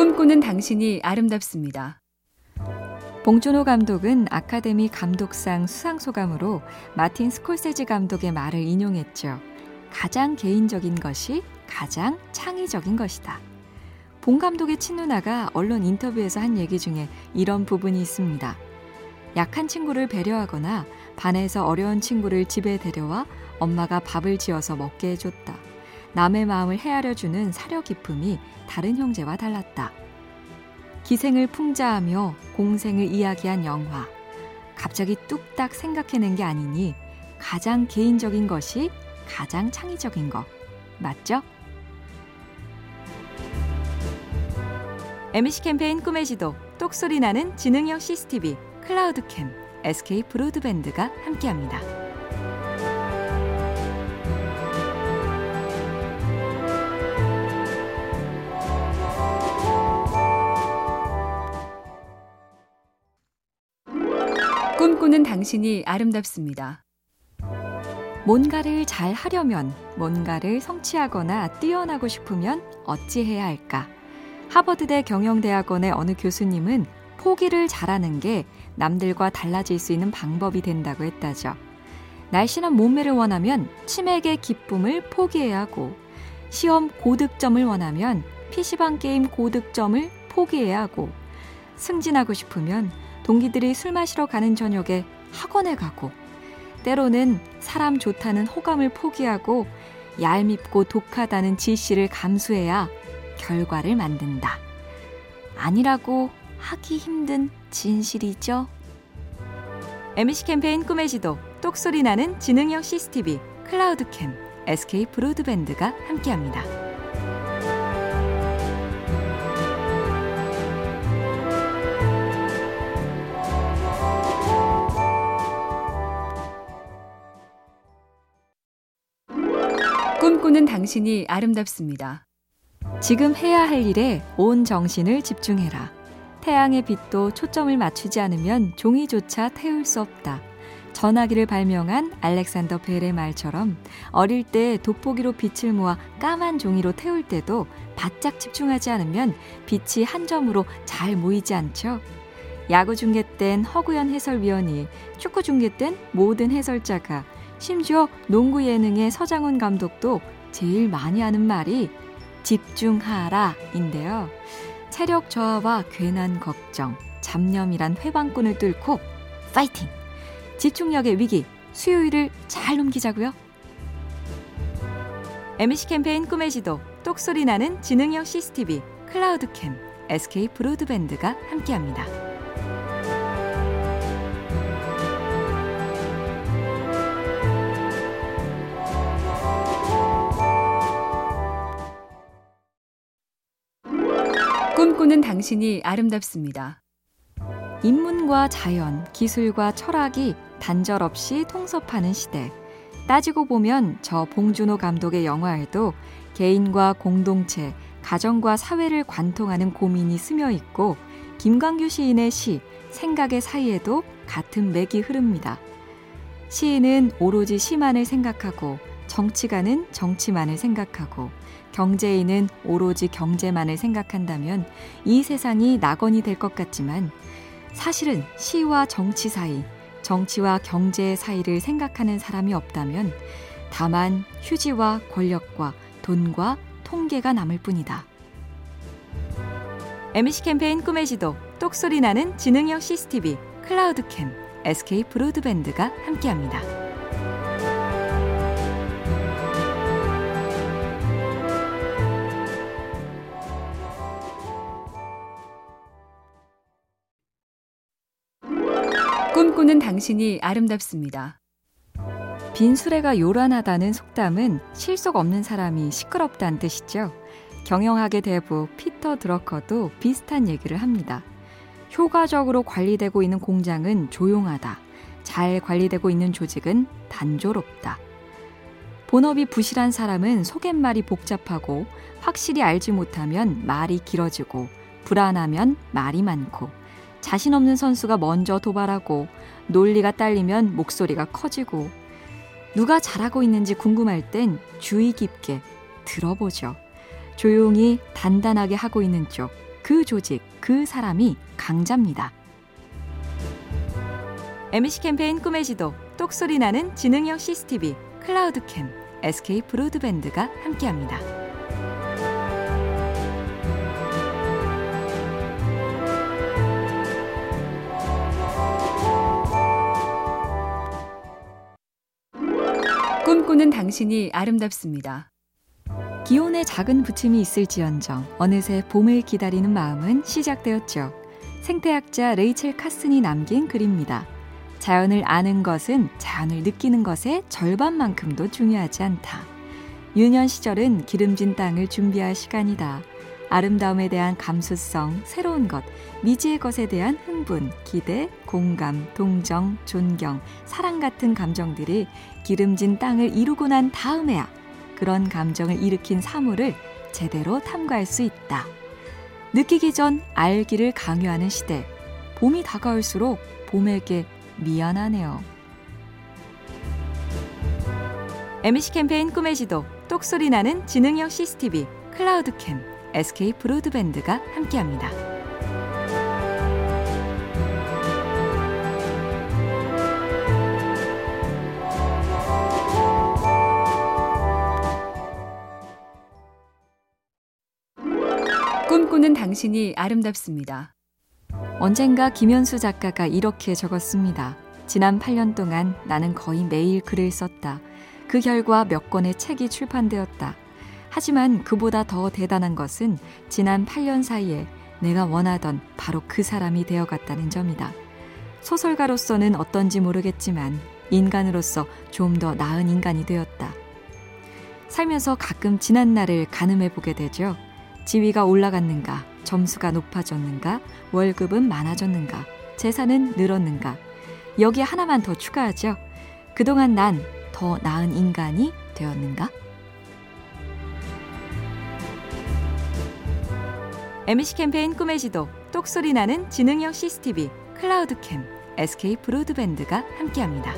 꿈꾸는 당신이 아름답습니다. 봉준호 감독은 아카데미 감독상 수상소감으로 마틴 스콜세지 감독의 말을 인용했죠. 가장 개인적인 것이 가장 창의적인 것이다. 봉 감독의 친누나가 언론 인터뷰에서 한 얘기 중에 이런 부분이 있습니다. 약한 친구를 배려하거나 반에서 어려운 친구를 집에 데려와 엄마가 밥을 지어서 먹게 해줬다. 남의 마음을 헤아려 주는 사려 깊음이 다른 형제와 달랐다. 기생을 풍자하며 공생을 이야기한 영화. 갑자기 뚝딱 생각해낸 게 아니니 가장 개인적인 것이 가장 창의적인 것. 맞죠? MBC 캠페인 꿈의 지도, 똑소리 나는 지능형 CCTV, 클라우드캠, SK 브로드밴드가 함께합니다. 꿈꾸는 당신이 아름답습니다. 뭔가를 잘 하려면, 뭔가를 성취하거나 뛰어나고 싶으면 어찌해야 할까? 하버드대 경영대학원의 어느 교수님은 포기를 잘하는 게 남들과 달라질 수 있는 방법이 된다고 했다죠. 날씬한 몸매를 원하면 치맥의 기쁨을 포기해야 하고, 시험 고득점을 원하면 PC방 게임 고득점을 포기해야 하고, 승진하고 싶으면 동기들이 술 마시러 가는 저녁에 학원에 가고 때로는 사람 좋다는 호감을 포기하고 얄밉고 독하다는 지시를 감수해야 결과를 만든다. 아니라고 하기 힘든 진실이죠. MBC 캠페인 꿈의 지도, 똑소리 나는 지능형 CCTV, 클라우드캠, SK 브로드밴드가 함께합니다. 꿈꾸는 당신이 아름답습니다. 지금 해야 할 일에 온 정신을 집중해라. 태양의 빛도 초점을 맞추지 않으면 종이조차 태울 수 없다. 전화기를 발명한 알렉산더 벨의 말처럼 어릴 때 돋보기로 빛을 모아 까만 종이로 태울 때도 바짝 집중하지 않으면 빛이 한 점으로 잘 모이지 않죠. 야구 중계 땐 허구현 해설위원이, 축구 중계 땐 모든 해설자가, 심지어 농구 예능의 서장훈 감독도 제일 많이 하는 말이 집중하라인데요. 체력 저하와 괜한 걱정, 잡념이란 회방꾼을 뚫고 파이팅! 집중력의 위기, 수요일을 잘 넘기자고요. MBC 캠페인 꿈의 지도, 똑소리 나는 지능형 CCTV, 클라우드캠, SK 브로드밴드가 함께합니다. 꿈꾸는 당신이 아름답습니다. 인문과 자연, 기술과 철학이 단절 없이 통섭하는 시대. 따지고 보면 저 봉준호 감독의 영화에도 개인과 공동체, 가정과 사회를 관통하는 고민이 스며 있고 김광규 시인의 시, 생각의 사이에도 같은 맥이 흐릅니다. 시인은 오로지 시만을 생각하고 정치가는 정치만을 생각하고 경제인은 오로지 경제만을 생각한다면 이 세상이 낙원이 될 것 같지만 사실은 시와 정치 사이, 정치와 경제의 사이를 생각하는 사람이 없다면 다만 휴지와 권력과 돈과 통계가 남을 뿐이다. MBC 캠페인 꿈의 지도, 똑소리 나는 지능형 CCTV, 클라우드캠, SK 브로드밴드가 함께합니다. 꿈꾸는 당신이 아름답습니다. 빈 수레가 요란하다는 속담은 실속 없는 사람이 시끄럽다는 뜻이죠. 경영학의 대부 피터 드러커도 비슷한 얘기를 합니다. 효과적으로 관리되고 있는 공장은 조용하다. 잘 관리되고 있는 조직은 단조롭다. 본업이 부실한 사람은 속갯말이 복잡하고 확실히 알지 못하면 말이 길어지고 불안하면 말이 많고 자신 없는 선수가 먼저 도발하고 논리가 딸리면 목소리가 커지고 누가 잘하고 있는지 궁금할 땐 주의 깊게 들어보죠. 조용히 단단하게 하고 있는 쪽, 그 조직, 그 사람이 강자입니다. MC 캠페인 꿈의 지도, 똑소리 나는 지능형 CCTV, 클라우드캠, SK 브로드밴드가 함께합니다. 꿈꾸는 당신이 아름답습니다. 기온에 작은 부침이 있을지언정 어느새 봄을 기다리는 마음은 시작되었죠. 생태학자 레이첼 카슨이 남긴 글입니다. 자연을 아는 것은 자연을 느끼는 것의 절반만큼도 중요하지 않다. 유년 시절은 기름진 땅을 준비할 시간이다. 아름다움에 대한 감수성, 새로운 것, 미지의 것에 대한 흥분, 기대, 공감, 동정, 존경, 사랑 같은 감정들이 기름진 땅을 이루고 난 다음에야 그런 감정을 일으킨 사물을 제대로 탐구할 수 있다. 느끼기 전 알기를 강요하는 시대. 봄이 다가올수록 봄에게 미안하네요. MC 캠페인 꿈의 지도, 똑소리 나는 지능형 CCTV, 클라우드캠, SK 브로드밴드가 함께합니다. 꿈꾸는 당신이 아름답습니다. 언젠가 김현수 작가가 이렇게 적었습니다. 지난 8년 동안 나는 거의 매일 글을 썼다. 그 결과 몇 권의 책이 출판되었다. 하지만 그보다 더 대단한 것은 지난 8년 사이에 내가 원하던 바로 그 사람이 되어갔다는 점이다. 소설가로서는 어떤지 모르겠지만 인간으로서 좀 더 나은 인간이 되었다. 살면서 가끔 지난 날을 가늠해 보게 되죠. 지위가 올라갔는가, 점수가 높아졌는가, 월급은 많아졌는가, 재산은 늘었는가. 여기 하나만 더 추가하죠. 그동안 난 더 나은 인간이 되었는가? MC 캠페인 꿈의 지도, 똑소리 나는 지능형 CCTV, 클라우드캠, SK 브로드밴드가 함께합니다.